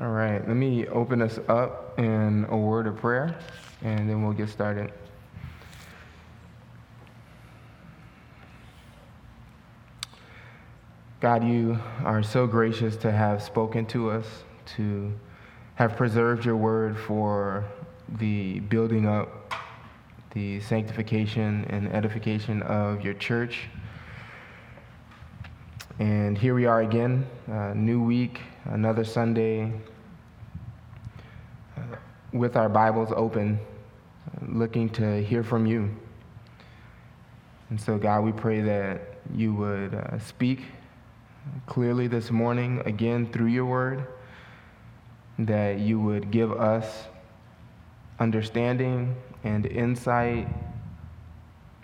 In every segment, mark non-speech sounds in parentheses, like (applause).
All right, let me open us up in a word of prayer and then we'll get started. God, you are so gracious to have spoken to us, to have preserved your word for the building up, the sanctification and edification of your church. And here we are again, new week, another Sunday, uh, with our Bibles open, looking to hear from you. And so, God, we pray that you would uh, speak clearly this morning, again through your word, that you would give us understanding and insight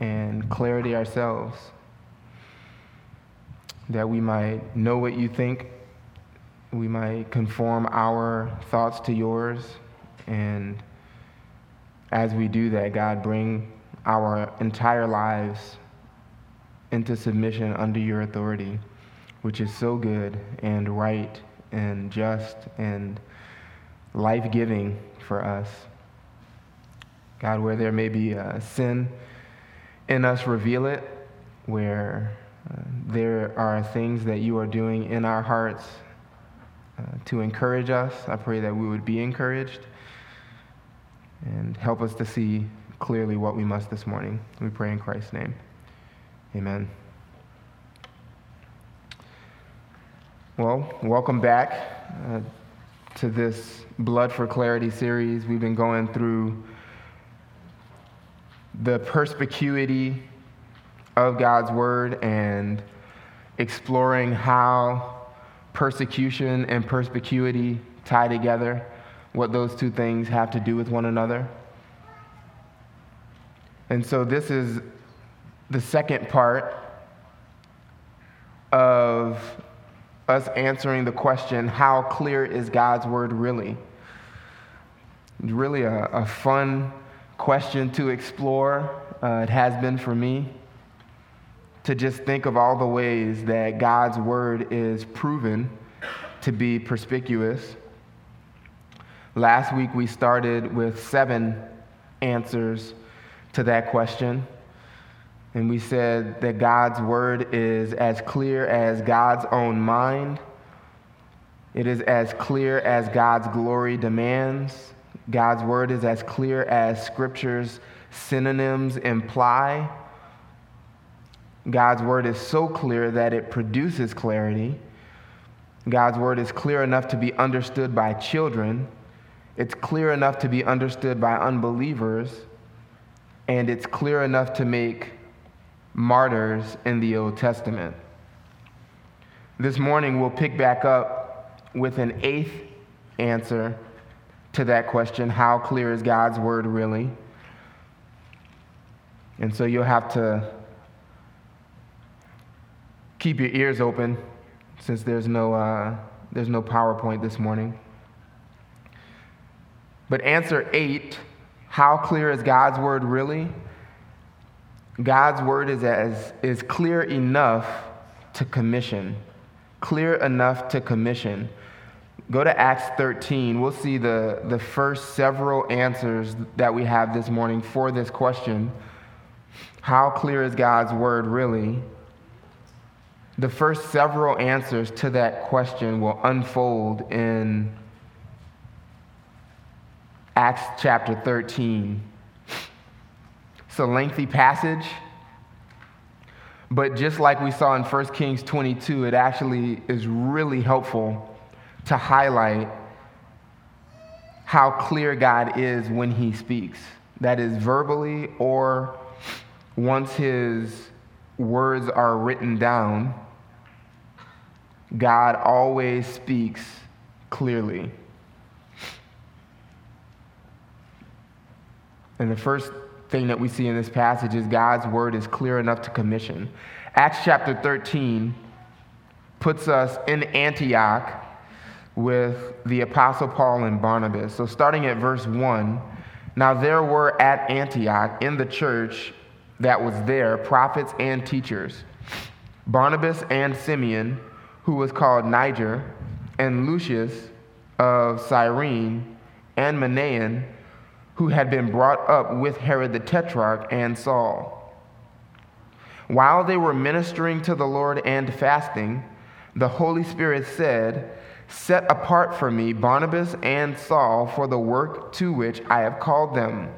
and clarity ourselves that we might know what you think, we might conform our thoughts to yours, and as we do that, God, bring our entire lives into submission under your authority, which is so good and right and just and life giving for us. God, where there may be a sin in us, reveal it. Where uh, there are things that you are doing in our hearts uh, to encourage us. I pray that we would be encouraged and help us to see clearly what we must this morning. We pray in Christ's name. Amen. Well, welcome back uh, to this Blood for Clarity series. We've been going through the perspicuity of God's Word and exploring how persecution and perspicuity tie together, what those two things have to do with one another. And so, this is the second part of us answering the question how clear is God's Word really? It's really a, a fun question to explore. Uh, it has been for me to just think of all the ways that God's word is proven to be perspicuous. Last week we started with seven answers to that question. And we said that God's word is as clear as God's own mind. It is as clear as God's glory demands. God's word is as clear as scripture's synonyms imply. God's word is so clear that it produces clarity. God's word is clear enough to be understood by children. It's clear enough to be understood by unbelievers. And it's clear enough to make martyrs in the Old Testament. This morning, we'll pick back up with an eighth answer to that question how clear is God's word really? And so you'll have to keep your ears open since there's no, uh, there's no PowerPoint this morning. But answer eight how clear is God's word really? God's word is, as, is clear enough to commission. Clear enough to commission. Go to Acts 13. We'll see the, the first several answers that we have this morning for this question How clear is God's word really? The first several answers to that question will unfold in Acts chapter 13. It's a lengthy passage, but just like we saw in 1 Kings 22, it actually is really helpful to highlight how clear God is when he speaks. That is verbally or once his words are written down God always speaks clearly. And the first thing that we see in this passage is God's word is clear enough to commission. Acts chapter 13 puts us in Antioch with the Apostle Paul and Barnabas. So, starting at verse 1, now there were at Antioch in the church that was there prophets and teachers Barnabas and Simeon who was called Niger, and Lucius, of Cyrene, and Manaen, who had been brought up with Herod the Tetrarch and Saul. While they were ministering to the Lord and fasting, the Holy Spirit said, Set apart for me Barnabas and Saul for the work to which I have called them.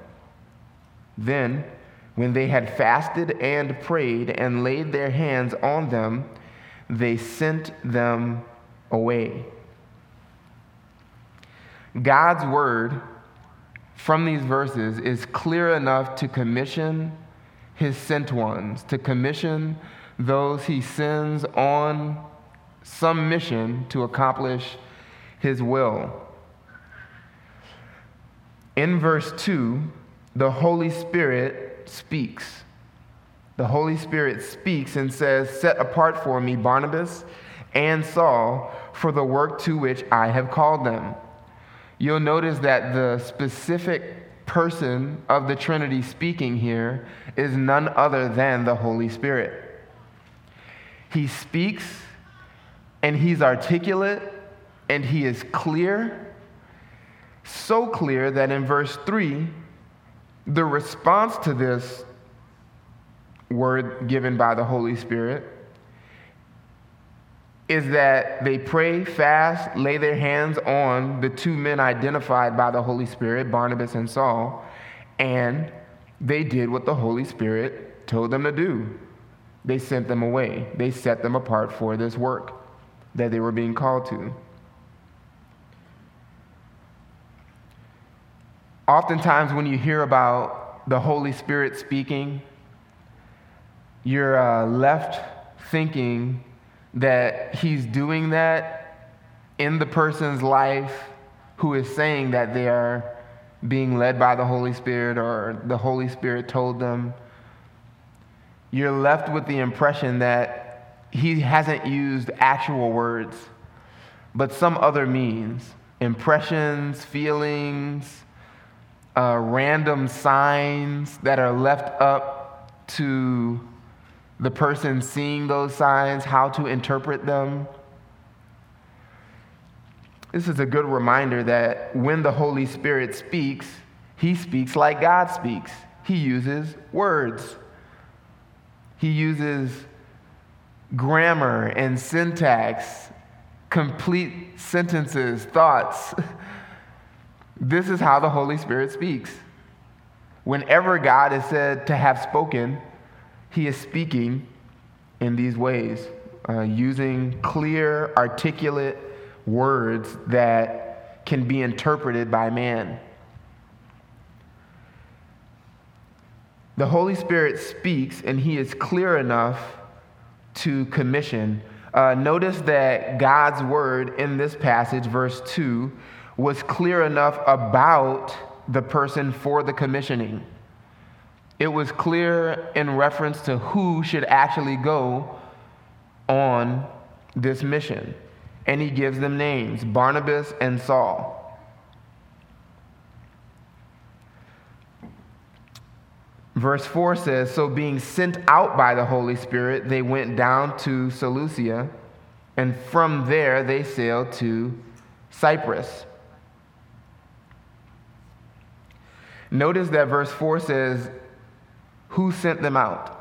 Then, when they had fasted and prayed and laid their hands on them, they sent them away. God's word from these verses is clear enough to commission his sent ones, to commission those he sends on some mission to accomplish his will. In verse 2, the Holy Spirit speaks. The Holy Spirit speaks and says, Set apart for me Barnabas and Saul for the work to which I have called them. You'll notice that the specific person of the Trinity speaking here is none other than the Holy Spirit. He speaks and he's articulate and he is clear, so clear that in verse 3, the response to this word given by the Holy Spirit is that they pray, fast, lay their hands on the two men identified by the Holy Spirit, Barnabas and Saul, and they did what the Holy Spirit told them to do. They sent them away, they set them apart for this work that they were being called to. Oftentimes, when you hear about the Holy Spirit speaking, you're uh, left thinking that he's doing that in the person's life who is saying that they are being led by the Holy Spirit or the Holy Spirit told them. You're left with the impression that he hasn't used actual words, but some other means impressions, feelings, uh, random signs that are left up to the person seeing those signs, how to interpret them. This is a good reminder that when the Holy Spirit speaks, he speaks like God speaks. He uses words, he uses grammar and syntax, complete sentences, thoughts. (laughs) This is how the Holy Spirit speaks. Whenever God is said to have spoken, he is speaking in these ways, uh, using clear, articulate words that can be interpreted by man. The Holy Spirit speaks, and he is clear enough to commission. Uh, notice that God's word in this passage, verse 2, was clear enough about the person for the commissioning. It was clear in reference to who should actually go on this mission. And he gives them names Barnabas and Saul. Verse 4 says So, being sent out by the Holy Spirit, they went down to Seleucia, and from there they sailed to Cyprus. Notice that verse 4 says, who sent them out?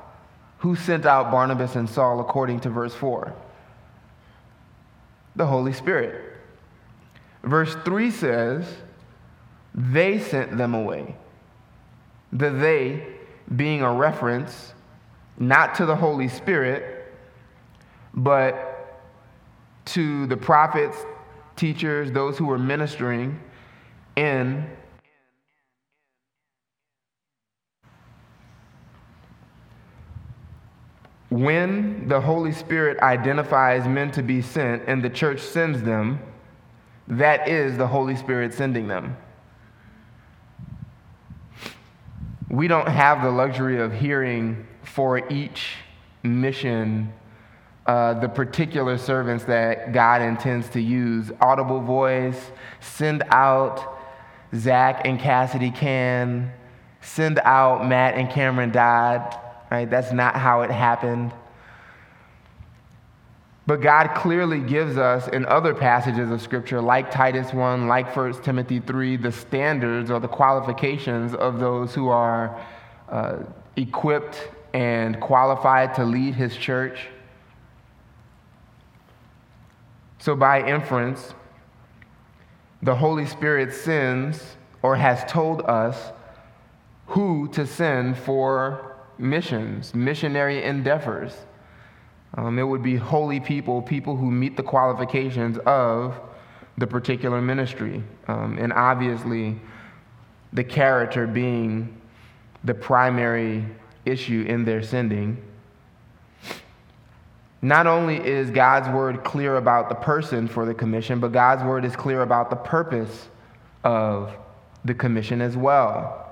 Who sent out Barnabas and Saul according to verse 4? The Holy Spirit. Verse 3 says, they sent them away. The they being a reference not to the Holy Spirit, but to the prophets, teachers, those who were ministering in When the Holy Spirit identifies men to be sent and the church sends them, that is the Holy Spirit sending them. We don't have the luxury of hearing for each mission uh, the particular servants that God intends to use. Audible voice, send out Zach and Cassidy can, send out Matt and Cameron Dodd right? That's not how it happened. But God clearly gives us in other passages of Scripture, like Titus 1, like 1 Timothy 3, the standards or the qualifications of those who are uh, equipped and qualified to lead His church. So, by inference, the Holy Spirit sends or has told us who to send for missions, missionary endeavors. Um, it would be holy people, people who meet the qualifications of the particular ministry. Um, and obviously, the character being the primary issue in their sending. Not only is God's word clear about the person for the commission, but God's word is clear about the purpose of the commission as well.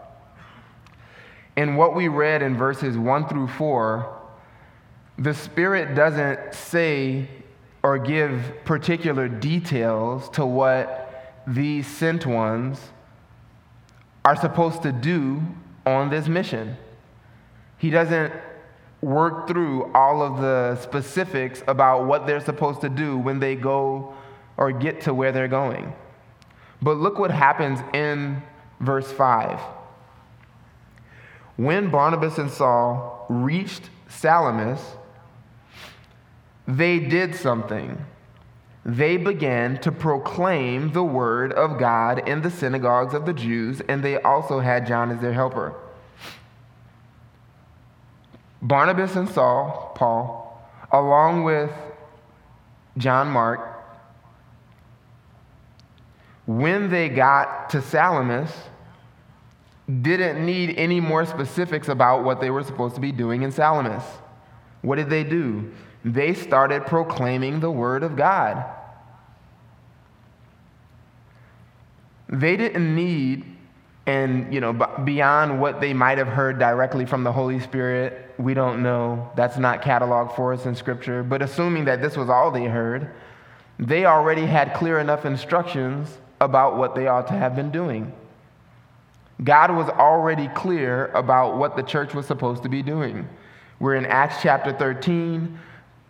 In what we read in verses 1 through 4, the Spirit doesn't say or give particular details to what these sent ones are supposed to do on this mission. He doesn't work through all of the specifics about what they're supposed to do when they go or get to where they're going. But look what happens in verse 5. When Barnabas and Saul reached Salamis, they did something. They began to proclaim the word of God in the synagogues of the Jews, and they also had John as their helper. Barnabas and Saul, Paul, along with John Mark, when they got to Salamis, didn't need any more specifics about what they were supposed to be doing in Salamis. What did they do? they started proclaiming the word of God. They didn't need, and you know, beyond what they might have heard directly from the Holy Spirit, we don't know. That's not cataloged for us in Scripture. But assuming that this was all they heard, they already had clear enough instructions about what they ought to have been doing. God was already clear about what the church was supposed to be doing. We're in Acts chapter 13.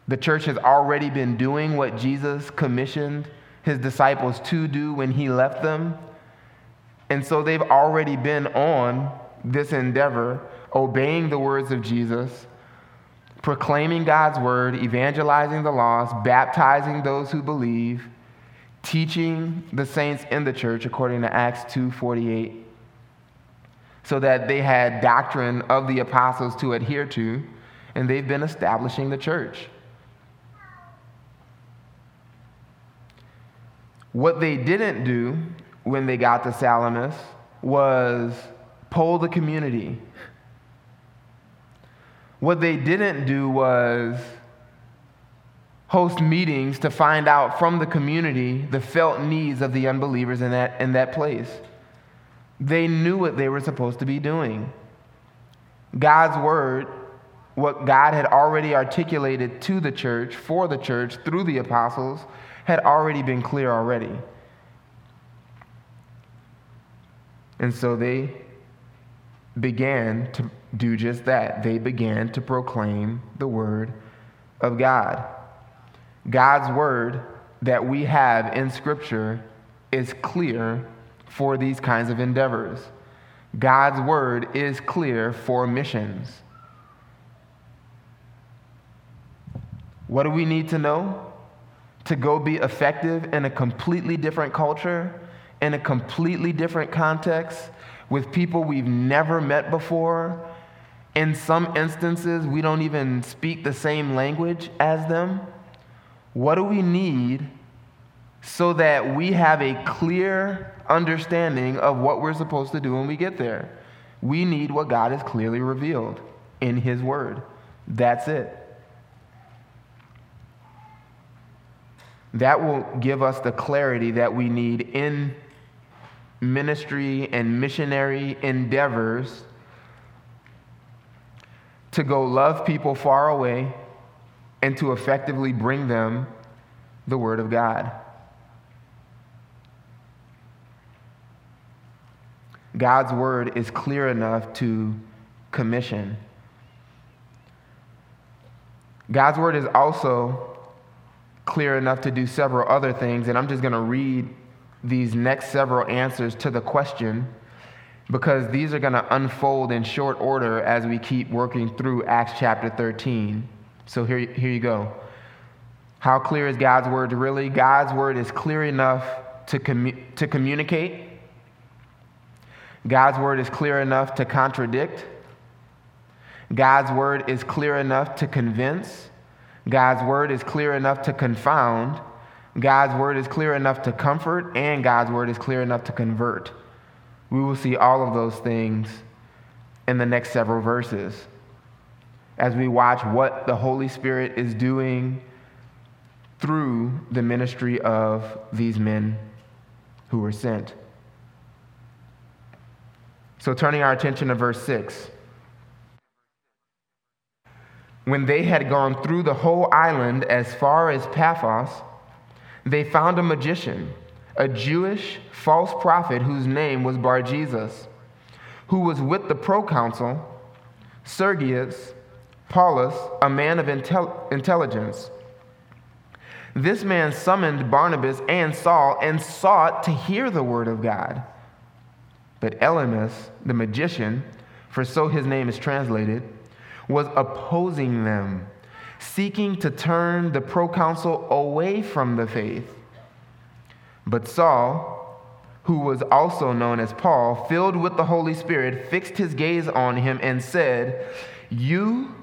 The church has already been doing what Jesus commissioned his disciples to do when he left them. And so they've already been on this endeavor, obeying the words of Jesus, proclaiming God's word, evangelizing the lost, baptizing those who believe, teaching the saints in the church according to Acts 2:48 so that they had doctrine of the apostles to adhere to and they've been establishing the church. What they didn't do when they got to Salamis was poll the community. What they didn't do was host meetings to find out from the community the felt needs of the unbelievers in that, in that place. They knew what they were supposed to be doing. God's word, what God had already articulated to the church, for the church, through the apostles, had already been clear already. And so they began to do just that. They began to proclaim the word of God. God's word that we have in Scripture is clear for these kinds of endeavors. God's word is clear for missions. What do we need to know? to go be effective in a completely different culture, in a completely different context, with people we've never met before. In some instances, we don't even speak the same language as them. What do we need so that we have a clear understanding of what we're supposed to do when we get there? We need what God has clearly revealed in His Word. That's it. That will give us the clarity that we need in ministry and missionary endeavors to go love people far away and to effectively bring them the Word of God. God's Word is clear enough to commission. God's Word is also clear enough to do several other things, and I'm just going to read these next several answers to the question because these are going to unfold in short order as we keep working through Acts chapter 13. So here, here you go. How clear is God's word really? God's word is clear enough to, commu- to communicate. God's word is clear enough to contradict. God's word is clear enough to convince. God's word is clear enough to confound. God's word is clear enough to comfort. And God's word is clear enough to convert. We will see all of those things in the next several verses as we watch what the Holy Spirit is doing through the ministry of these men who were sent. So, turning our attention to verse 6. When they had gone through the whole island as far as Paphos, they found a magician, a Jewish false prophet whose name was Bar Jesus, who was with the proconsul Sergius Paulus, a man of intel- intelligence. This man summoned Barnabas and Saul and sought to hear the word of God. But Elymas, the magician, for so his name is translated, was opposing them, seeking to turn the proconsul away from the faith. But Saul, who was also known as Paul, filled with the Holy Spirit, fixed his gaze on him and said, You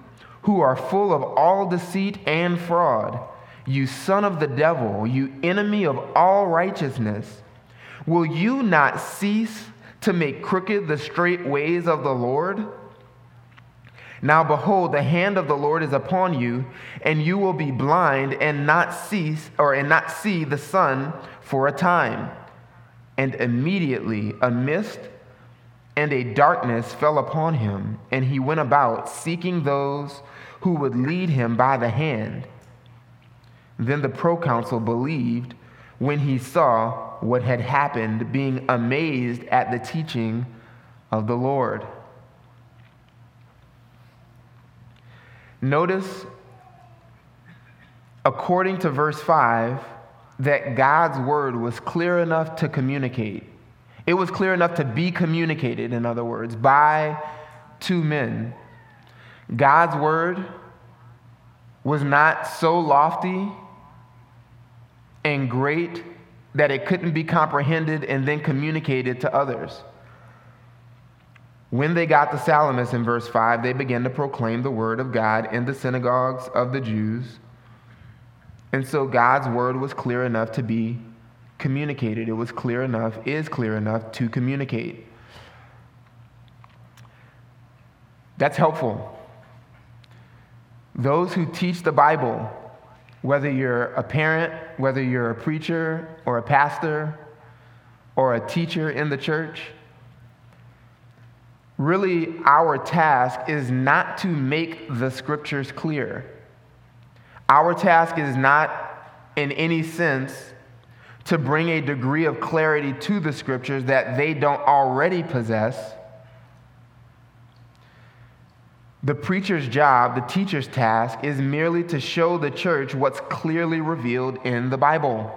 who are full of all deceit and fraud, you son of the devil, you enemy of all righteousness, will you not cease to make crooked the straight ways of the Lord? Now behold, the hand of the Lord is upon you, and you will be blind and not cease or and not see the sun for a time. And immediately a mist and a darkness fell upon him, and he went about seeking those who would lead him by the hand. Then the proconsul believed when he saw what had happened, being amazed at the teaching of the Lord. Notice, according to verse 5, that God's word was clear enough to communicate. It was clear enough to be communicated, in other words, by two men. God's word was not so lofty and great that it couldn't be comprehended and then communicated to others. When they got to Salamis in verse 5, they began to proclaim the word of God in the synagogues of the Jews. And so God's word was clear enough to be communicated. It was clear enough, is clear enough to communicate. That's helpful. Those who teach the Bible, whether you're a parent, whether you're a preacher or a pastor or a teacher in the church, really our task is not to make the scriptures clear. Our task is not, in any sense, to bring a degree of clarity to the scriptures that they don't already possess. The preacher's job, the teacher's task, is merely to show the church what's clearly revealed in the Bible.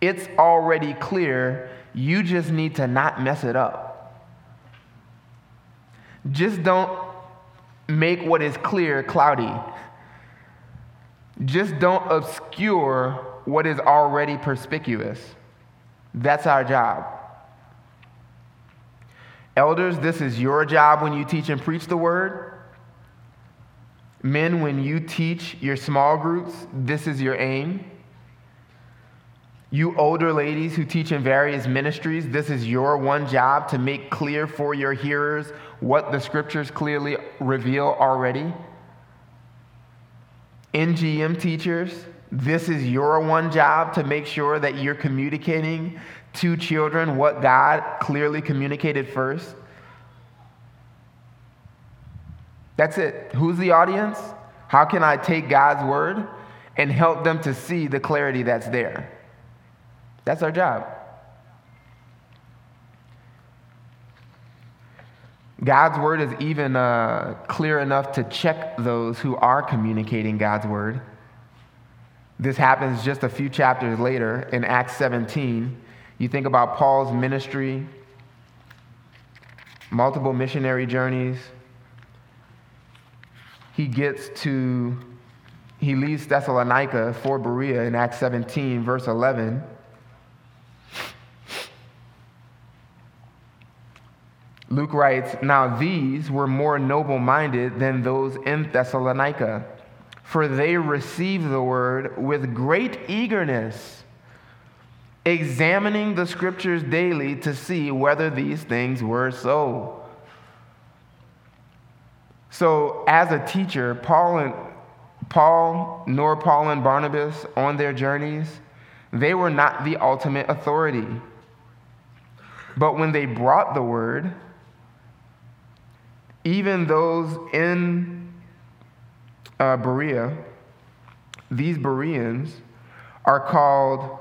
It's already clear, you just need to not mess it up. Just don't make what is clear cloudy. Just don't obscure what is already perspicuous. That's our job. Elders, this is your job when you teach and preach the word. Men, when you teach your small groups, this is your aim. You older ladies who teach in various ministries, this is your one job to make clear for your hearers what the scriptures clearly reveal already. NGM teachers, this is your one job to make sure that you're communicating to children what God clearly communicated first. That's it. Who's the audience? How can I take God's word and help them to see the clarity that's there? That's our job. God's word is even uh, clear enough to check those who are communicating God's word. This happens just a few chapters later in Acts 17. You think about Paul's ministry, multiple missionary journeys. He gets to, he leaves Thessalonica for Berea in Acts 17, verse 11. Luke writes, Now these were more noble minded than those in Thessalonica, for they received the word with great eagerness, examining the scriptures daily to see whether these things were so. So, as a teacher, Paul and Paul, nor Paul and Barnabas on their journeys, they were not the ultimate authority. But when they brought the word, even those in uh, Berea, these Bereans are called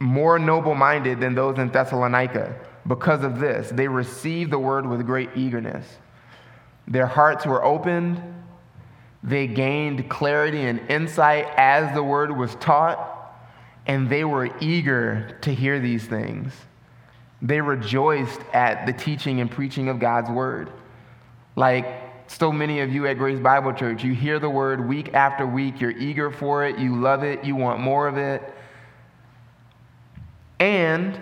more noble minded than those in Thessalonica. Because of this, they received the word with great eagerness. Their hearts were opened, they gained clarity and insight as the word was taught, and they were eager to hear these things. They rejoiced at the teaching and preaching of God's word. Like so many of you at Grace Bible Church, you hear the word week after week, you're eager for it, you love it, you want more of it. And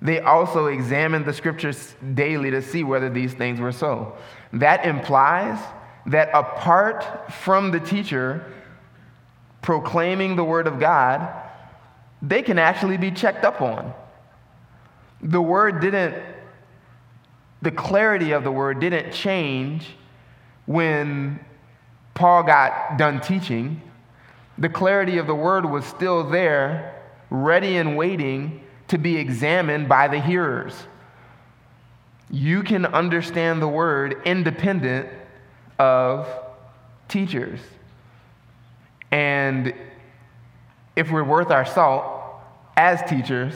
they also examined the scriptures daily to see whether these things were so. That implies that apart from the teacher proclaiming the word of God, they can actually be checked up on. The word didn't, the clarity of the word didn't change when Paul got done teaching. The clarity of the word was still there, ready and waiting to be examined by the hearers. You can understand the word independent of teachers. And if we're worth our salt as teachers,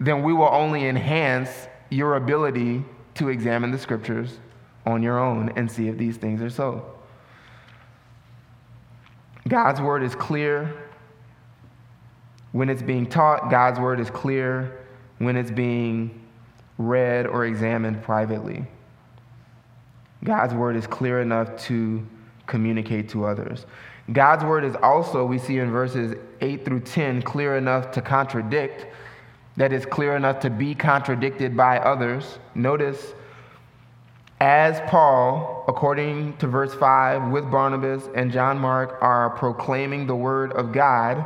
then we will only enhance your ability to examine the scriptures on your own and see if these things are so. God's word is clear when it's being taught, God's word is clear when it's being read or examined privately. God's word is clear enough to communicate to others. God's word is also, we see in verses 8 through 10, clear enough to contradict, that is clear enough to be contradicted by others. Notice, as Paul, according to verse 5, with Barnabas and John Mark, are proclaiming the word of God,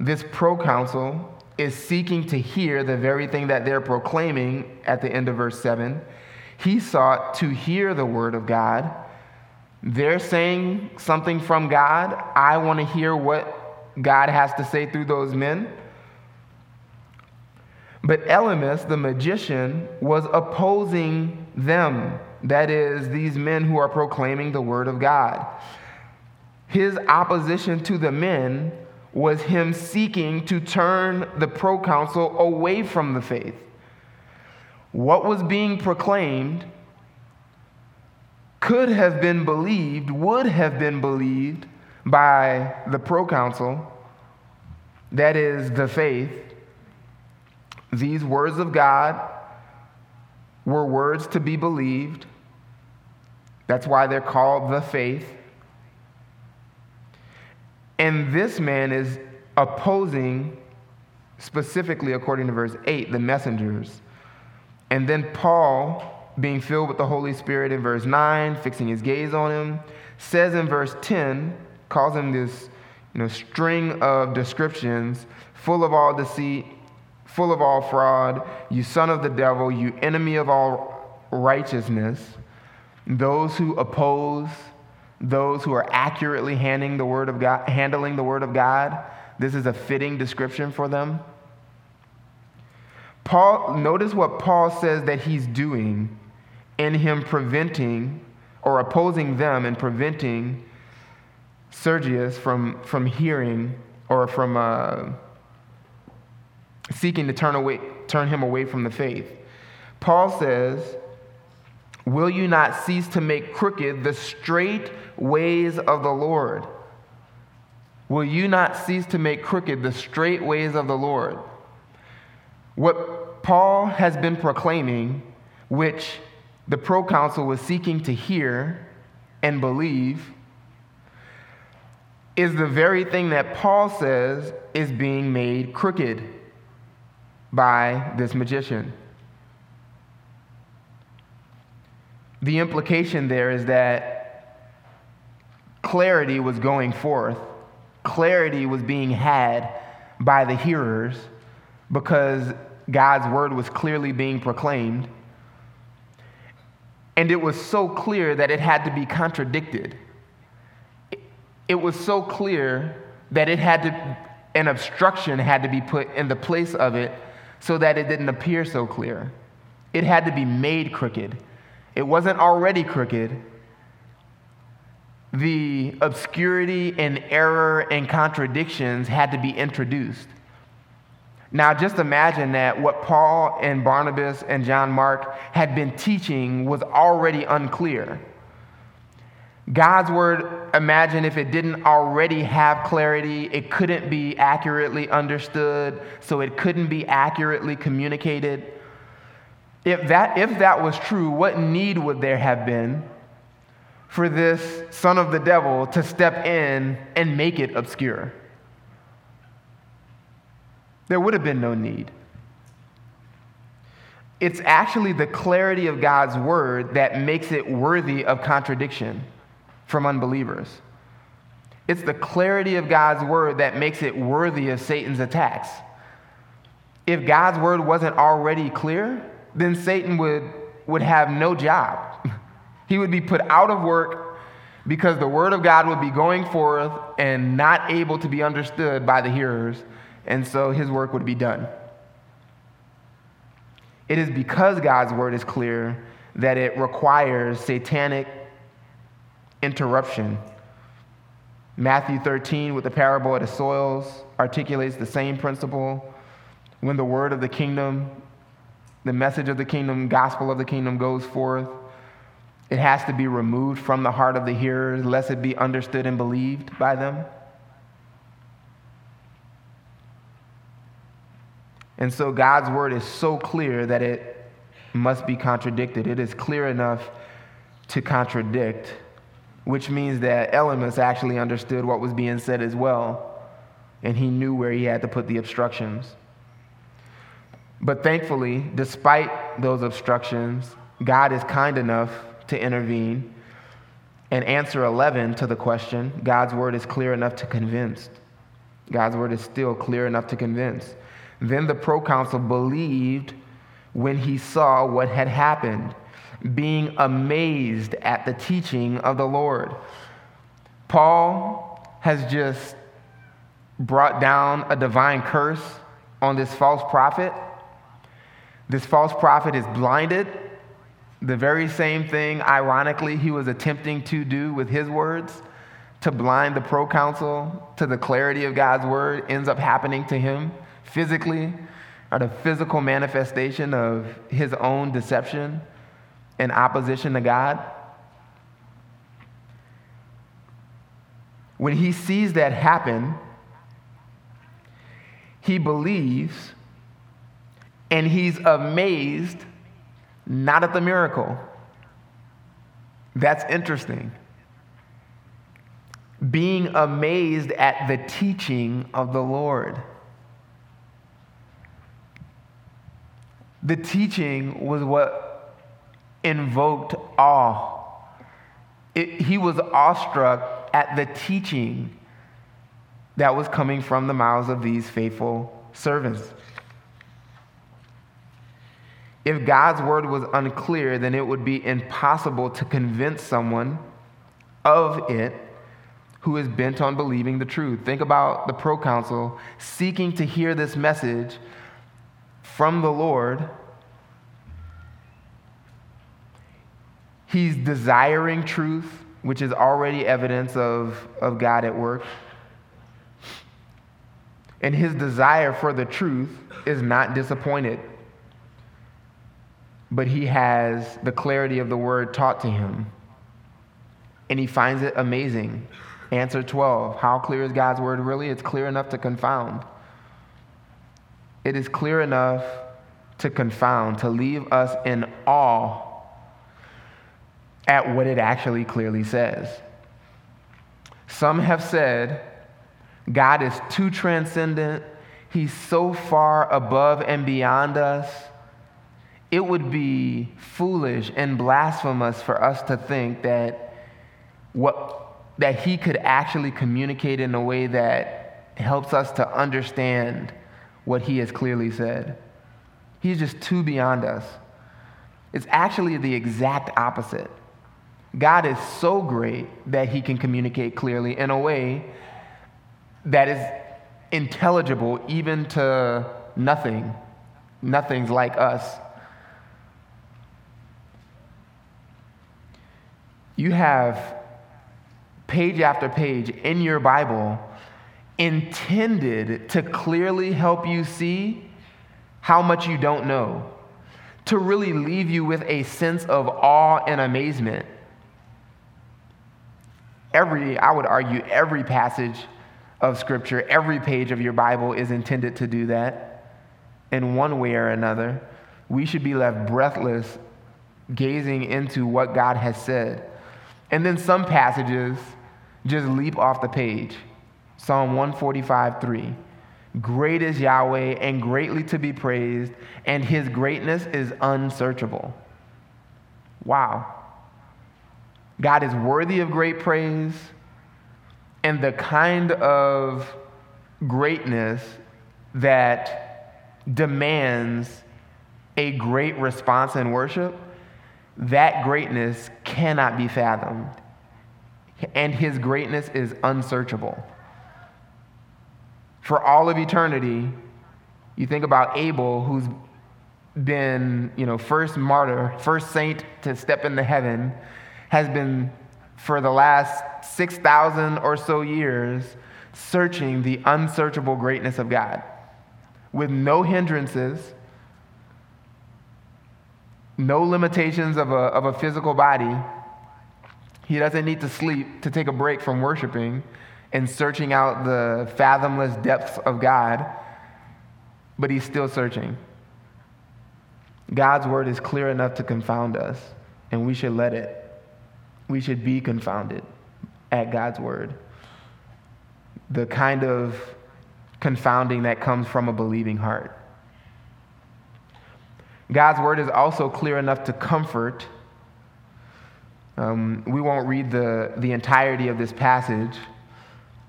this proconsul is seeking to hear the very thing that they're proclaiming at the end of verse 7. He sought to hear the word of God they're saying something from God. I want to hear what God has to say through those men. But Elymas, the magician, was opposing them. That is, these men who are proclaiming the word of God. His opposition to the men was him seeking to turn the proconsul away from the faith. What was being proclaimed could have been believed, would have been believed by the proconsul, that is the faith, these words of God were words to be believed. That's why they're called the faith. And this man is opposing, specifically according to verse 8, the messengers. And then Paul being filled with the Holy Spirit in verse 9, fixing his gaze on him, says in verse 10, calls him this you know, string of descriptions full of all deceit, full of all fraud, you son of the devil, you enemy of all righteousness, those who oppose, those who are accurately handling the word of God, handling the word of God. This is a fitting description for them. Paul, notice what Paul says that he's doing in him preventing or opposing them and preventing Sergius from, from hearing or from uh, seeking to turn, away, turn him away from the faith. Paul says Will you not cease to make crooked the straight ways of the Lord? Will you not cease to make crooked the straight ways of the Lord? What Paul has been proclaiming, which the proconsul was seeking to hear and believe, is the very thing that Paul says is being made crooked by this magician. The implication there is that clarity was going forth, clarity was being had by the hearers because God's word was clearly being proclaimed. And it was so clear that it had to be contradicted. It was so clear that it had to, an obstruction had to be put in the place of it so that it didn't appear so clear. It had to be made crooked. It wasn't already crooked. The obscurity and error and contradictions had to be introduced. Now, just imagine that what Paul and Barnabas and John Mark had been teaching was already unclear. God's word, imagine if it didn't already have clarity, it couldn't be accurately understood, so it couldn't be accurately communicated. If that, if that was true, what need would there have been for this son of the devil to step in and make it obscure? There would have been no need. It's actually the clarity of God's word that makes it worthy of contradiction from unbelievers. It's the clarity of God's word that makes it worthy of Satan's attacks. If God's word wasn't already clear, then Satan would, would have no job. (laughs) he would be put out of work because the word of God would be going forth and not able to be understood by the hearers, and so his work would be done. It is because God's word is clear that it requires satanic interruption. Matthew 13, with the parable of the soils, articulates the same principle. When the word of the kingdom the message of the kingdom, gospel of the kingdom goes forth. It has to be removed from the heart of the hearers, lest it be understood and believed by them. And so God's word is so clear that it must be contradicted. It is clear enough to contradict, which means that Elymas actually understood what was being said as well, and he knew where he had to put the obstructions. But thankfully, despite those obstructions, God is kind enough to intervene and answer 11 to the question. God's word is clear enough to convince. God's word is still clear enough to convince. Then the proconsul believed when he saw what had happened, being amazed at the teaching of the Lord. Paul has just brought down a divine curse on this false prophet this false prophet is blinded. The very same thing, ironically, he was attempting to do with his words to blind the proconsul to the clarity of God's word ends up happening to him physically, or the physical manifestation of his own deception and opposition to God. When he sees that happen, he believes and he's amazed not at the miracle. That's interesting. Being amazed at the teaching of the Lord. The teaching was what invoked awe. It, he was awestruck at the teaching that was coming from the mouths of these faithful servants. If God's word was unclear, then it would be impossible to convince someone of it who is bent on believing the truth. Think about the proconsul seeking to hear this message from the Lord. He's desiring truth, which is already evidence of, of God at work. And his desire for the truth is not disappointed. But he has the clarity of the word taught to him. And he finds it amazing. Answer 12 How clear is God's word really? It's clear enough to confound. It is clear enough to confound, to leave us in awe at what it actually clearly says. Some have said God is too transcendent, He's so far above and beyond us. It would be foolish and blasphemous for us to think that what that he could actually communicate in a way that helps us to understand what he has clearly said. He's just too beyond us. It's actually the exact opposite. God is so great that he can communicate clearly in a way that is intelligible even to nothing. Nothing's like us. You have page after page in your Bible intended to clearly help you see how much you don't know, to really leave you with a sense of awe and amazement. Every, I would argue, every passage of Scripture, every page of your Bible is intended to do that in one way or another. We should be left breathless gazing into what God has said. And then some passages, just leap off the page. Psalm 145 3. Great is Yahweh and greatly to be praised, and his greatness is unsearchable. Wow. God is worthy of great praise, and the kind of greatness that demands a great response in worship, that greatness cannot be fathomed and his greatness is unsearchable. For all of eternity, you think about Abel, who's been, you know, first martyr, first saint to step into heaven, has been for the last 6,000 or so years searching the unsearchable greatness of God with no hindrances, no limitations of a, of a physical body he doesn't need to sleep to take a break from worshiping and searching out the fathomless depths of God, but he's still searching. God's word is clear enough to confound us, and we should let it. We should be confounded at God's word. The kind of confounding that comes from a believing heart. God's word is also clear enough to comfort. Um, we won't read the, the entirety of this passage,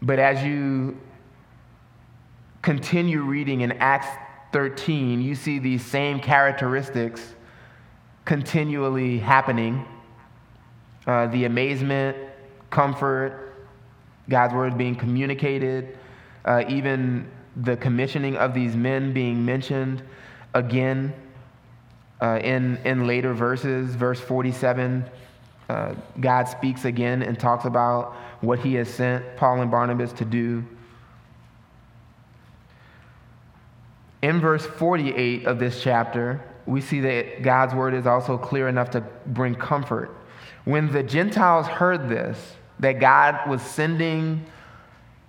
but as you continue reading in Acts 13, you see these same characteristics continually happening. Uh, the amazement, comfort, God's word being communicated, uh, even the commissioning of these men being mentioned again uh, in, in later verses, verse 47 uh, God speaks again and talks about what he has sent Paul and Barnabas to do. In verse 48 of this chapter, we see that God's word is also clear enough to bring comfort. When the Gentiles heard this, that God was sending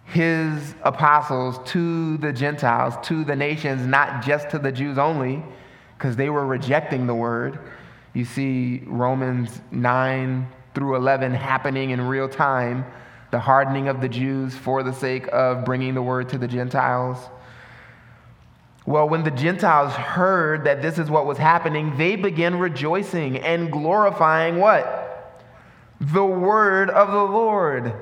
his apostles to the Gentiles, to the nations, not just to the Jews only, because they were rejecting the word you see Romans 9 through 11 happening in real time, the hardening of the Jews for the sake of bringing the word to the Gentiles. Well, when the Gentiles heard that this is what was happening, they began rejoicing and glorifying what? The word of the Lord.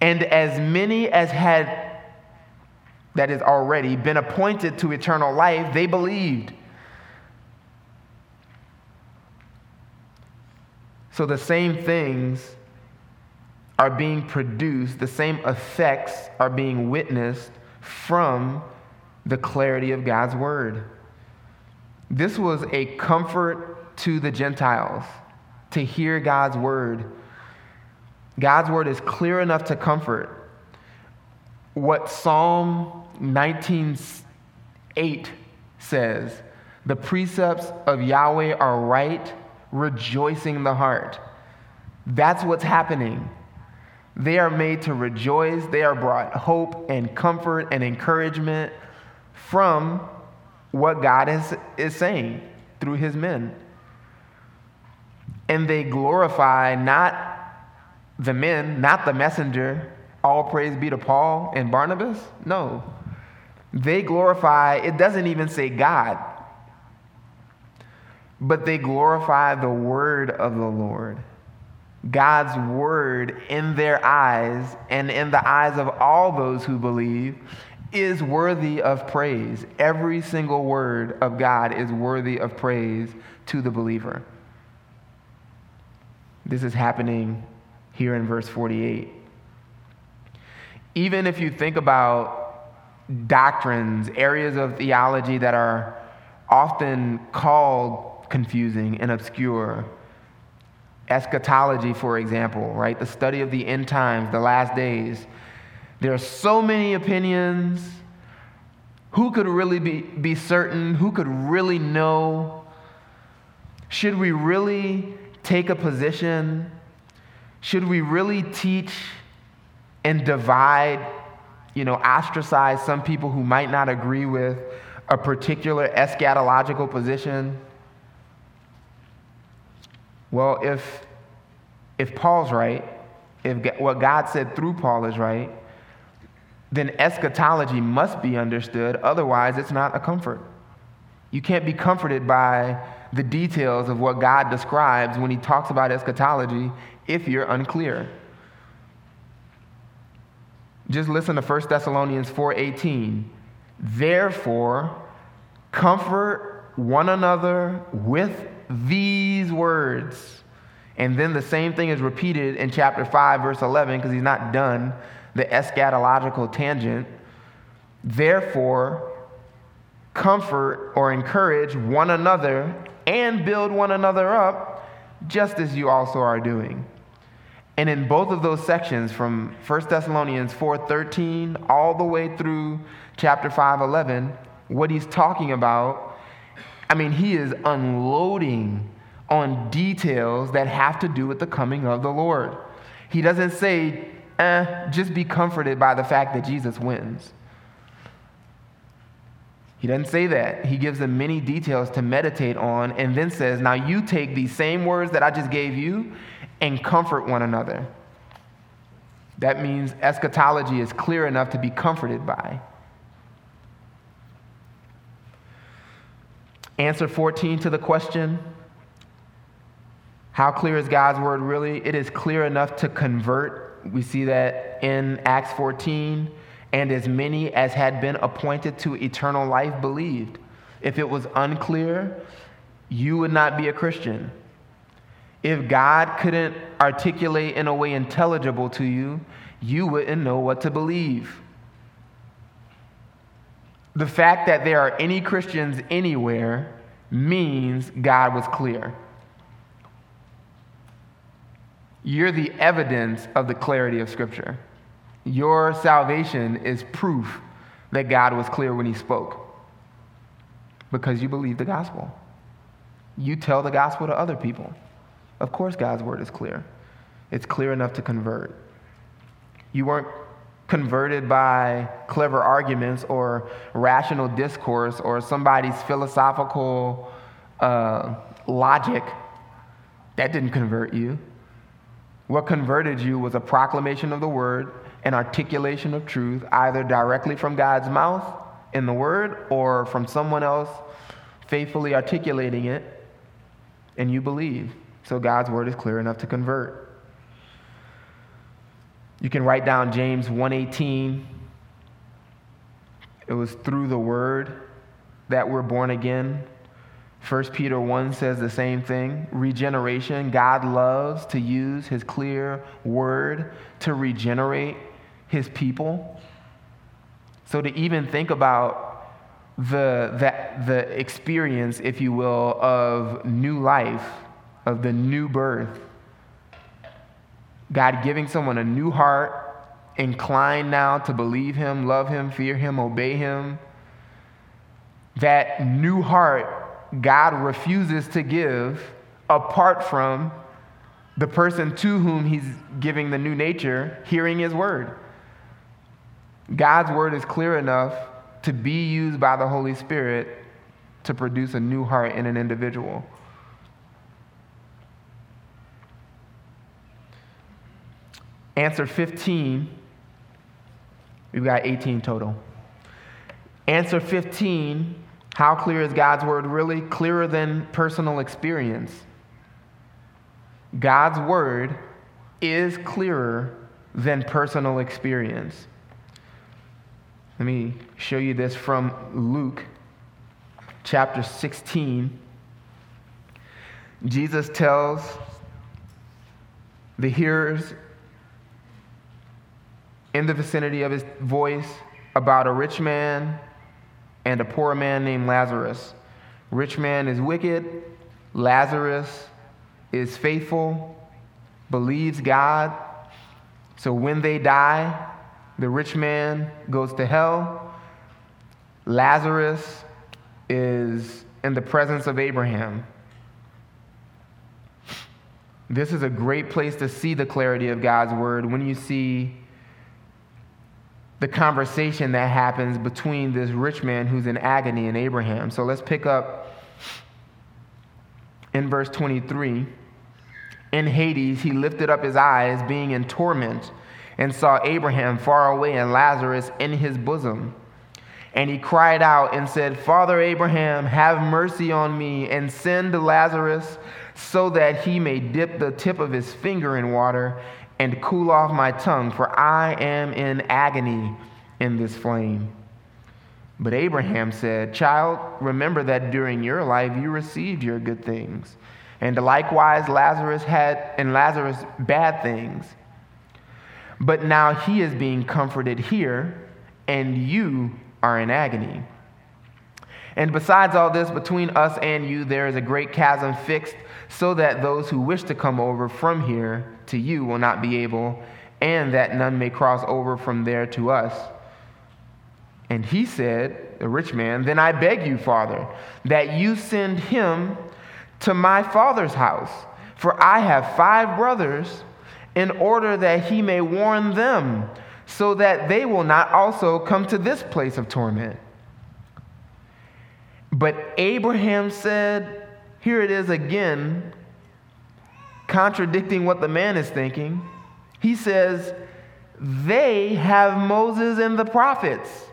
And as many as had, that is already, been appointed to eternal life, they believed. So the same things are being produced, the same effects are being witnessed from the clarity of God's word. This was a comfort to the Gentiles to hear God's word. God's word is clear enough to comfort. What Psalm 19:8 says, The precepts of Yahweh are right, rejoicing the heart. That's what's happening. They are made to rejoice. They are brought hope and comfort and encouragement from what God is, is saying through his men. And they glorify not the men, not the messenger. All praise be to Paul and Barnabas. No. They glorify, it doesn't even say God, but they glorify the word of the Lord. God's word in their eyes and in the eyes of all those who believe is worthy of praise. Every single word of God is worthy of praise to the believer. This is happening here in verse 48. Even if you think about doctrines, areas of theology that are often called confusing and obscure, eschatology, for example, right? The study of the end times, the last days. There are so many opinions. Who could really be, be certain? Who could really know? Should we really take a position? Should we really teach and divide, you know, ostracize some people who might not agree with a particular eschatological position? Well, if, if Paul's right, if what God said through Paul is right, then eschatology must be understood. Otherwise, it's not a comfort. You can't be comforted by the details of what God describes when he talks about eschatology if you're unclear. Just listen to 1 Thessalonians 4:18. Therefore, comfort one another with these words. And then the same thing is repeated in chapter 5, verse 11, because he's not done the eschatological tangent. Therefore, comfort or encourage one another and build one another up, just as you also are doing. And in both of those sections, from 1 Thessalonians 4:13 all the way through chapter 5:11, what he's talking about I mean, he is unloading on details that have to do with the coming of the Lord. He doesn't say, eh, just be comforted by the fact that Jesus wins. He doesn't say that. He gives them many details to meditate on and then says, Now you take these same words that I just gave you and comfort one another. That means eschatology is clear enough to be comforted by. Answer 14 to the question How clear is God's word really? It is clear enough to convert. We see that in Acts 14. And as many as had been appointed to eternal life believed. If it was unclear, you would not be a Christian. If God couldn't articulate in a way intelligible to you, you wouldn't know what to believe. The fact that there are any Christians anywhere means God was clear. You're the evidence of the clarity of Scripture. Your salvation is proof that God was clear when He spoke because you believe the gospel. You tell the gospel to other people. Of course, God's word is clear. It's clear enough to convert. You weren't converted by clever arguments or rational discourse or somebody's philosophical uh, logic. That didn't convert you. What converted you was a proclamation of the word, an articulation of truth, either directly from God's mouth in the word or from someone else faithfully articulating it, and you believe. So God's word is clear enough to convert. You can write down James 1:18. It was through the word that we're born again. 1 Peter 1 says the same thing. Regeneration, God loves to use his clear word to regenerate his people. So to even think about the, the, the experience, if you will, of new life, of the new birth, God giving someone a new heart, inclined now to believe Him, love Him, fear Him, obey Him. That new heart God refuses to give apart from the person to whom he's giving the new nature hearing his word. God's word is clear enough to be used by the Holy Spirit to produce a new heart in an individual. Answer 15. We've got 18 total. Answer 15 How clear is God's word really? Clearer than personal experience. God's word is clearer than personal experience. Let me show you this from Luke chapter 16. Jesus tells the hearers in the vicinity of his voice about a rich man and a poor man named Lazarus. Rich man is wicked, Lazarus is faithful, believes God. So when they die, the rich man goes to hell. Lazarus is in the presence of Abraham. This is a great place to see the clarity of God's word when you see the conversation that happens between this rich man who's in agony and Abraham. So let's pick up in verse 23. In Hades, he lifted up his eyes, being in torment, and saw Abraham far away and Lazarus in his bosom. And he cried out and said, Father Abraham, have mercy on me and send Lazarus so that he may dip the tip of his finger in water and cool off my tongue, for I am in agony in this flame. But Abraham said, Child, remember that during your life you received your good things, and likewise Lazarus had, and Lazarus bad things. But now he is being comforted here, and you are in agony. And besides all this, between us and you, there is a great chasm fixed, so that those who wish to come over from here to you will not be able, and that none may cross over from there to us. And he said, the rich man, Then I beg you, Father, that you send him to my father's house, for I have five brothers, in order that he may warn them so that they will not also come to this place of torment. But Abraham said, Here it is again, contradicting what the man is thinking. He says, They have Moses and the prophets.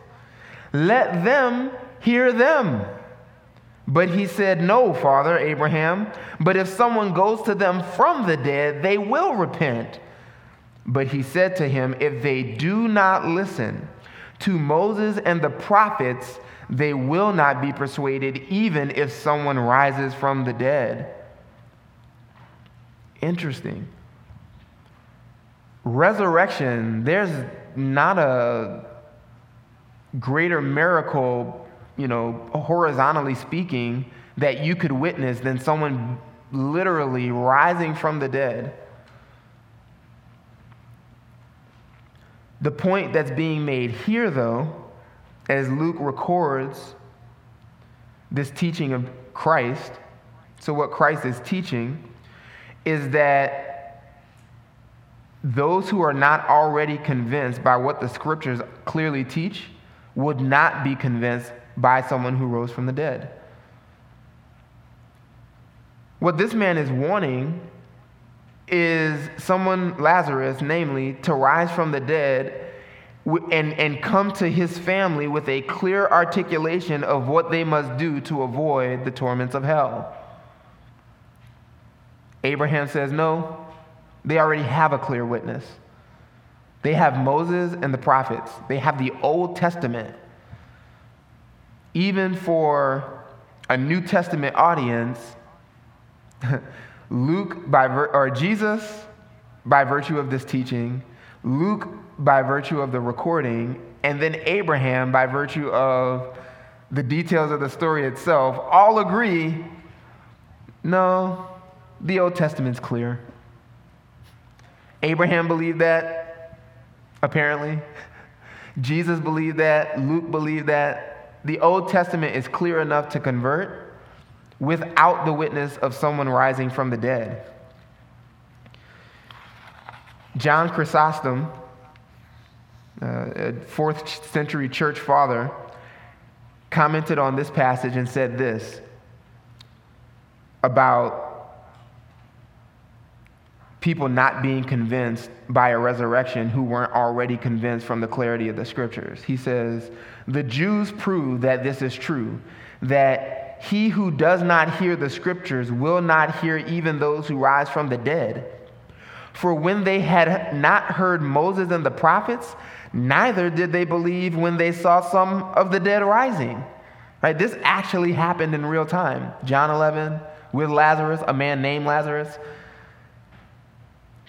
Let them hear them. But he said, No, Father Abraham, but if someone goes to them from the dead, they will repent. But he said to him, If they do not listen to Moses and the prophets, they will not be persuaded, even if someone rises from the dead. Interesting. Resurrection, there's not a greater miracle, you know, horizontally speaking, that you could witness than someone literally rising from the dead. The point that's being made here, though, as Luke records this teaching of Christ, so what Christ is teaching is that those who are not already convinced by what the scriptures clearly teach would not be convinced by someone who rose from the dead. What this man is wanting is someone, Lazarus, namely, to rise from the dead and, and come to his family with a clear articulation of what they must do to avoid the torments of hell. Abraham says, No, they already have a clear witness. They have Moses and the prophets, they have the Old Testament. Even for a New Testament audience, (laughs) Luke, by or Jesus, by virtue of this teaching, Luke, by virtue of the recording, and then Abraham, by virtue of the details of the story itself, all agree no, the Old Testament's clear. Abraham believed that, apparently. (laughs) Jesus believed that. Luke believed that. The Old Testament is clear enough to convert. without the witness of someone rising from the dead. John Chrysostom, uh, a fourth century church father, commented on this passage and said this about people not being convinced by a resurrection who weren't already convinced from the clarity of the scriptures. He says, The Jews prove that this is true, that he who does not hear the scriptures will not hear even those who rise from the dead. For when they had not heard Moses and the prophets, neither did they believe when they saw some of the dead rising. Right? This actually happened in real time. John 11 with Lazarus, a man named Lazarus.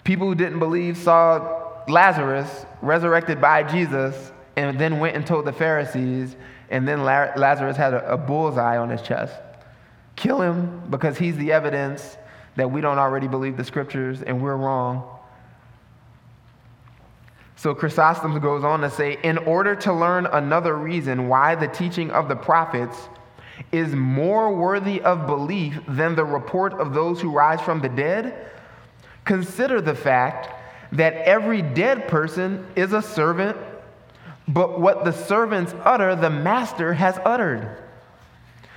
People who didn't believe saw Lazarus resurrected by Jesus and then went and told the Pharisees, and then Lazarus had a, bullseye on his chest. Kill him because he's the evidence that we don't already believe the scriptures and we're wrong. So Chrysostom goes on to say, in order to learn another reason why the teaching of the prophets is more worthy of belief than the report of those who rise from the dead, consider the fact that every dead person is a servant, but what the servants utter, the master has uttered.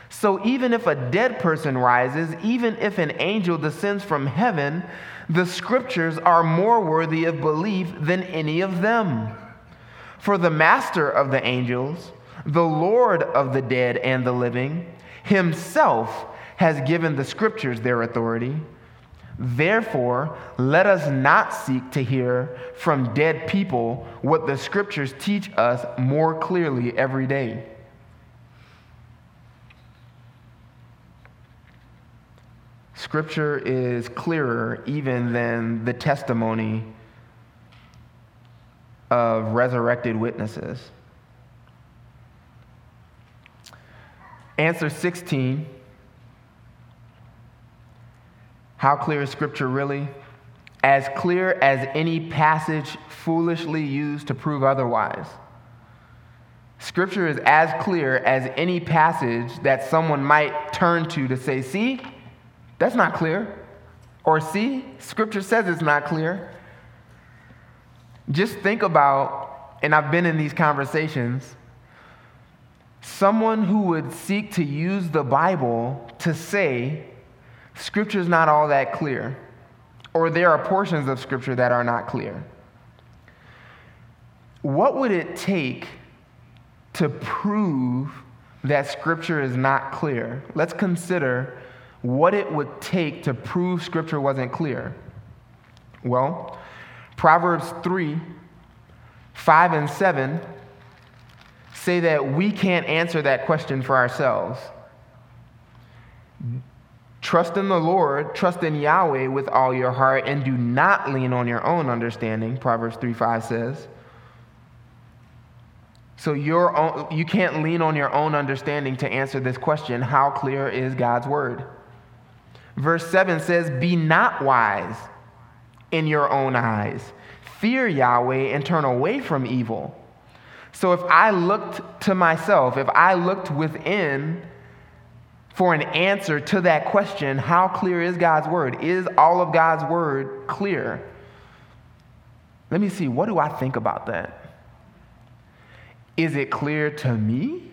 So even if a dead person rises, even if an angel descends from heaven, the scriptures are more worthy of belief than any of them. For the master of the angels, the Lord of the dead and the living, himself has given the scriptures their authority. Therefore, let us not seek to hear from dead people what the scriptures teach us more clearly every day. Scripture is clearer even than the testimony of resurrected witnesses. Answer 16 How clear is Scripture really? As clear as any passage foolishly used to prove otherwise. Scripture is as clear as any passage that someone might turn to to say, see, that's not clear. Or see, scripture says it's not clear. Just think about, and I've been in these conversations, someone who would seek to use the Bible to say, Scripture is not all that clear, or there are portions of Scripture that are not clear. What would it take to prove that Scripture is not clear? Let's consider what it would take to prove Scripture wasn't clear. Well, Proverbs 3 5 and 7 say that we can't answer that question for ourselves. Trust in the Lord, trust in Yahweh with all your heart, and do not lean on your own understanding, Proverbs 3 5 says. So your own, you can't lean on your own understanding to answer this question how clear is God's word? Verse 7 says, Be not wise in your own eyes. Fear Yahweh and turn away from evil. So if I looked to myself, if I looked within for an answer to that question, how clear is God's word? Is all of God's word clear? Let me see, what do I think about that? Is it clear to me?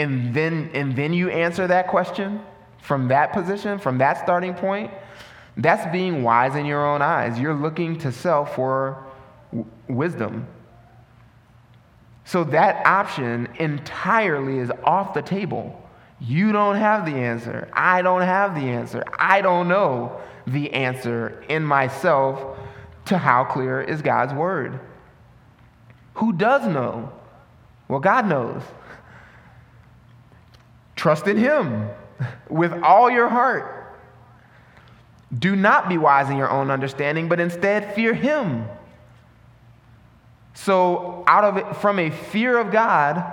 And then and then you answer that question from that position, from that starting point, that's being wise in your own eyes. You're looking to self for w- wisdom. So that option entirely is off the table. You don't have the answer. I don't have the answer. I don't know the answer in myself to how clear is God's word. Who does know? Well, God knows. Trust in Him with all your heart. Do not be wise in your own understanding, but instead fear Him. So, out of it, from a fear of God,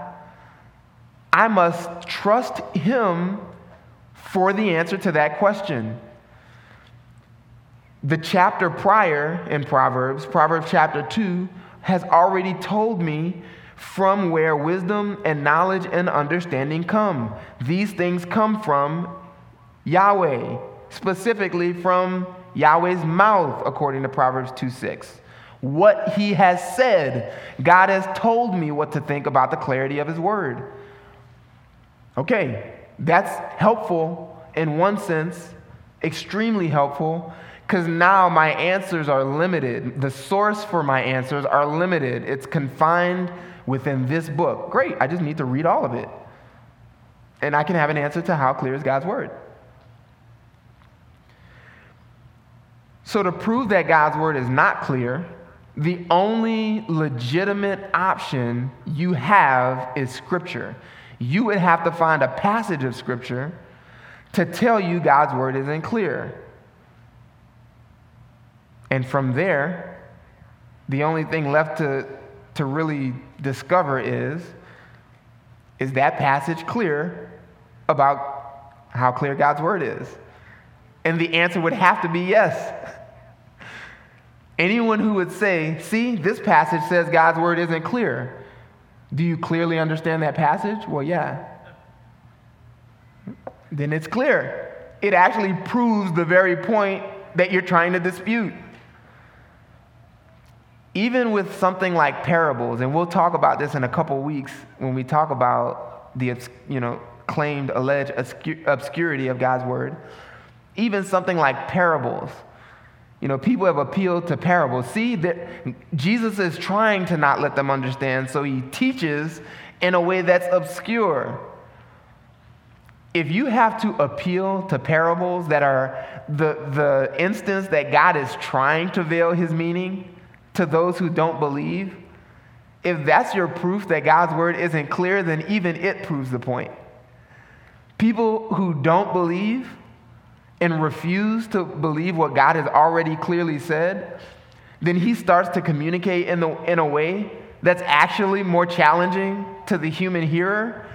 I must trust Him for the answer to that question. The chapter prior in Proverbs, Proverbs chapter 2, has already told me from where wisdom and knowledge and understanding come. These things come from Yahweh, specifically from Yahweh's mouth, according to Proverbs 2 6. What he has said, God has told me what to think about the clarity of his word. Okay, that's helpful in one sense, extremely helpful, because now my answers are limited. The source for my answers are limited. It's confined within this book. Great, I just need to read all of it. And I can have an answer to how clear is God's word. So, to prove that God's word is not clear, the only legitimate option you have is Scripture. You would have to find a passage of Scripture to tell you God's word isn't clear. And from there, the only thing left to, to really discover is is that passage clear about how clear God's word is? And the answer would have to be yes. Anyone who would say, see, this passage says God's word isn't clear. Do you clearly understand that passage? Well, yeah. Then it's clear. It actually proves the very point that you're trying to dispute. Even with something like parables, and we'll talk about this in a couple weeks when we talk about the you know, claimed alleged obscurity of God's word, even something like parables you know, people have appealed to parables. See that Jesus is trying to not let them understand, so he teaches in a way that's obscure. If you have to appeal to parables that are the, the instance that God is trying to veil his meaning to those who don't believe, if that's your proof that God's word isn't clear, then even it proves the point. People who don't believe and refuse to believe what God has already clearly said, then he starts to communicate in, the, in a way that's actually more challenging to the human hearer.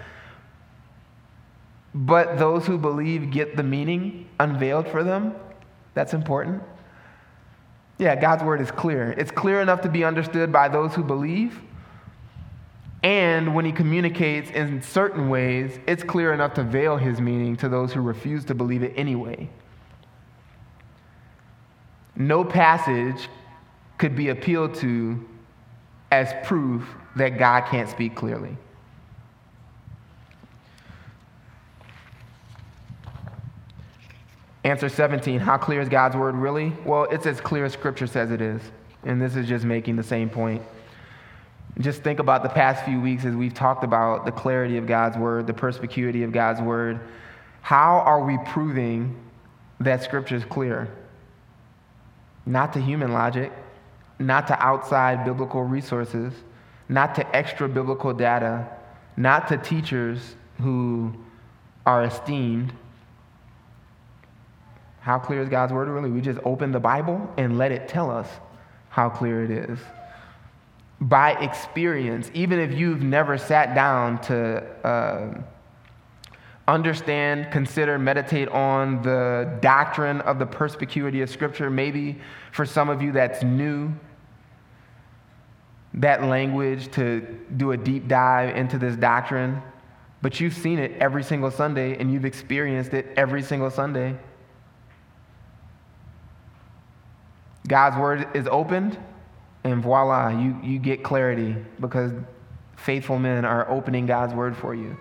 But those who believe get the meaning unveiled for them. That's important. Yeah, God's word is clear. It's clear enough to be understood by those who believe. And when he communicates in certain ways, it's clear enough to veil his meaning to those who refuse to believe it anyway. No passage could be appealed to as proof that God can't speak clearly. Answer 17 How clear is God's word really? Well, it's as clear as Scripture says it is. And this is just making the same point. Just think about the past few weeks as we've talked about the clarity of God's word, the perspicuity of God's word. How are we proving that scripture is clear? Not to human logic, not to outside biblical resources, not to extra biblical data, not to teachers who are esteemed. How clear is God's word really? We just open the Bible and let it tell us how clear it is by experience, even if you've never sat down to uh, understand, consider, meditate on the doctrine of the perspicuity of Scripture, maybe for some of you that's new, that language to do a deep dive into this doctrine, but you've seen it every single Sunday and you've experienced it every single Sunday. God's word is opened and voila, you, you get clarity because faithful men are opening God's word for you.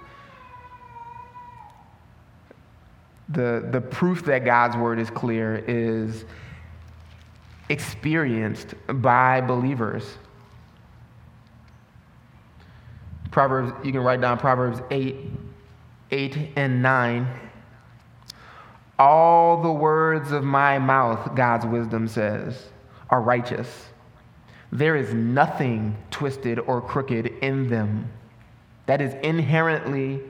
The, the proof that God's word is clear is experienced by believers. Proverbs, you can write down Proverbs 8, 8 and 9. All the words of my mouth, God's wisdom says, are righteous there is nothing twisted or crooked in them. That is inherently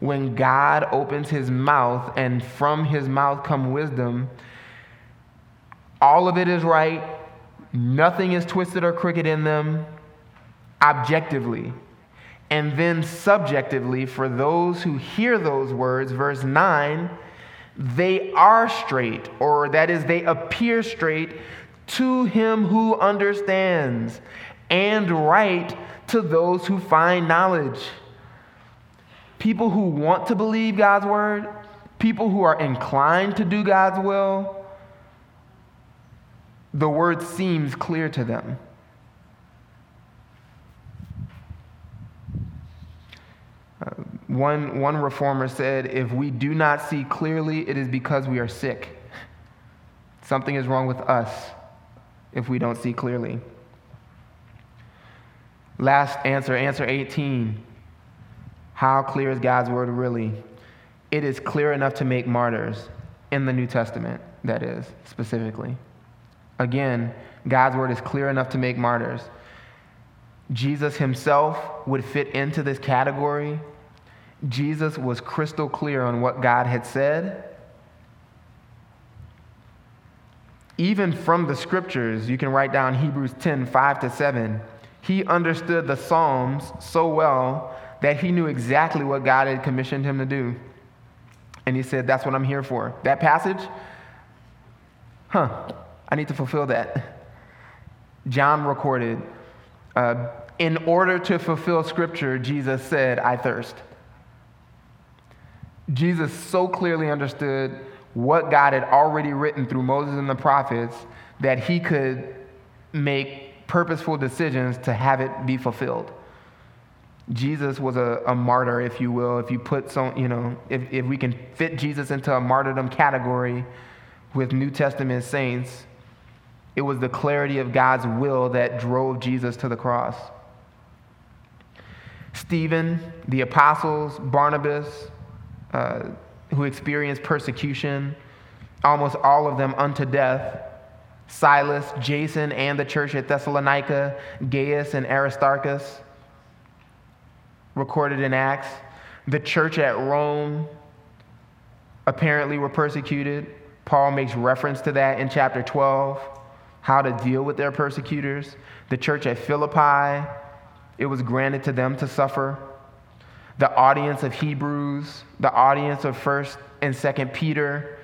when God opens his mouth and from his mouth come wisdom, all of it is right. Nothing is twisted or crooked in them objectively. And then subjectively, for those who hear those words, verse 9, they are straight, or that is, they appear straight to him who understands. and right to those who find knowledge. People who want to believe God's word, people who are inclined to do God's will, the word seems clear to them. One, one reformer said, If we do not see clearly, it is because we are sick. Something is wrong with us if we don't see clearly. Last answer, answer 18. How clear is God's word really? It is clear enough to make martyrs in the New Testament, that is, specifically. Again, God's word is clear enough to make martyrs. Jesus himself would fit into this category. Jesus was crystal clear on what God had said. Even from the scriptures, you can write down Hebrews 10 5 to 7. He understood the Psalms so well that he knew exactly what God had commissioned him to do. And he said, That's what I'm here for. That passage, huh, I need to fulfill that. John recorded, uh, in order to fulfill scripture, Jesus said, I thirst. Jesus so clearly understood what God had already written through Moses and the prophets that he could make purposeful decisions to have it be fulfilled. Jesus was a, a, martyr, if you will. If you put some, you know, if, if we can fit Jesus into a martyrdom category with New Testament saints, it was the clarity of God's will that drove Jesus to the cross. Stephen, the apostles, Barnabas, uh, who experienced persecution, almost all of them unto death. Silas, Jason, and the church at Thessalonica, Gaius and Aristarchus, recorded in Acts. The church at Rome apparently were persecuted. Paul makes reference to that in chapter 12, how to deal with their persecutors. The church at Philippi, it was granted to them to suffer the audience of Hebrews, the audience of 1st and 2nd Peter,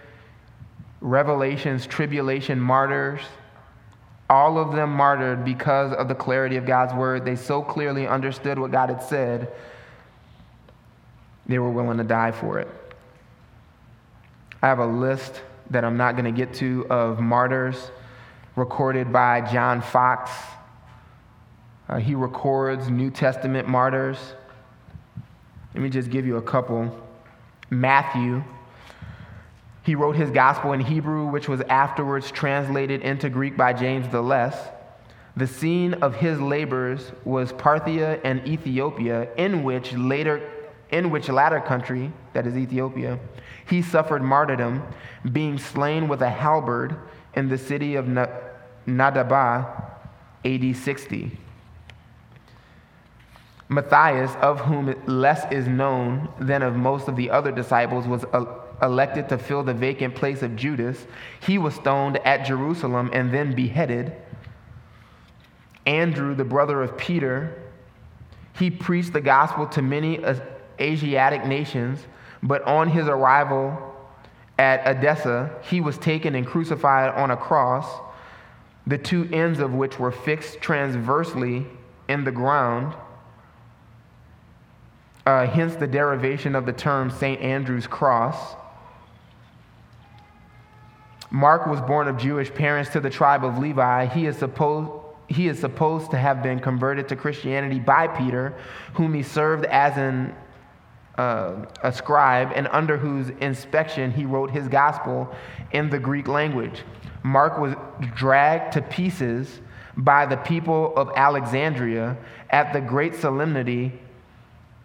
Revelation's tribulation martyrs, all of them martyred because of the clarity of God's word. They so clearly understood what God had said, they were willing to die for it. I have a list that I'm not going to get to of martyrs recorded by John Foxe. Uh, he records New Testament martyrs. Let me just give you a couple. Matthew, he wrote his gospel in Hebrew, which was afterwards translated into Greek by James the Less. The scene of his labors was Parthia and Ethiopia, in which later in which latter country, that is Ethiopia, he suffered martyrdom, being slain with a halberd in the city of Nadabah, AD 60. Matthias, of whom less is known than of most of the other disciples, was elected to fill the vacant place of Judas. He was stoned at Jerusalem and then beheaded. Andrew, the brother of Peter, he preached the gospel to many Asiatic nations, but on his arrival at Edessa, he was taken and crucified on a cross, the two ends of which were fixed transversely in the ground uh, hence the derivation of the term St. Andrew's Cross. Mark was born of Jewish parents to the tribe of Levi. He is supposed he is supposed to have been converted to Christianity by Peter, whom he served as an, uh, a scribe, and under whose inspection he wrote his gospel in the Greek language. Mark was dragged to pieces by the people of Alexandria at the great solemnity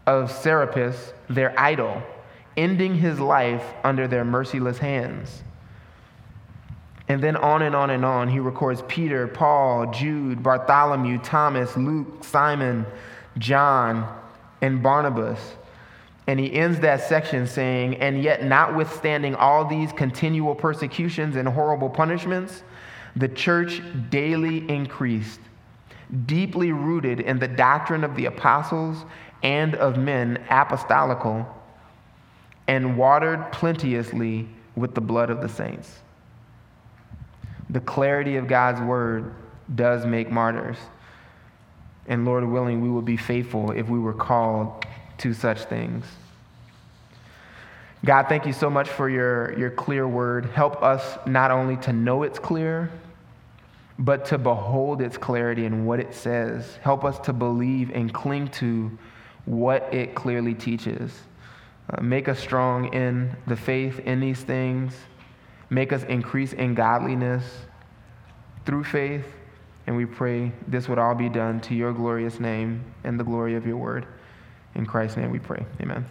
of Serapis, their idol, ending his life under their merciless hands. And then on and on and on, he records Peter, Paul, Jude, Bartholomew, Thomas, Luke, Simon, John, and Barnabas. And he ends that section saying, And yet, notwithstanding all these continual persecutions and horrible punishments, the church daily increased, deeply rooted in the doctrine of the apostles and of men apostolical, and watered plenteously with the blood of the saints. The clarity of God's word does make martyrs. And Lord willing, we will be faithful if we were called to such things. God, thank you so much for your, your clear word. Help us not only to know it's clear, but to behold its clarity and what it says. Help us to believe and cling to what it clearly teaches. Uh, make us strong in the faith in these things. Make us increase in godliness through faith. And we pray this would all be done to your glorious name and the glory of your word. In Christ's name we pray. Amen.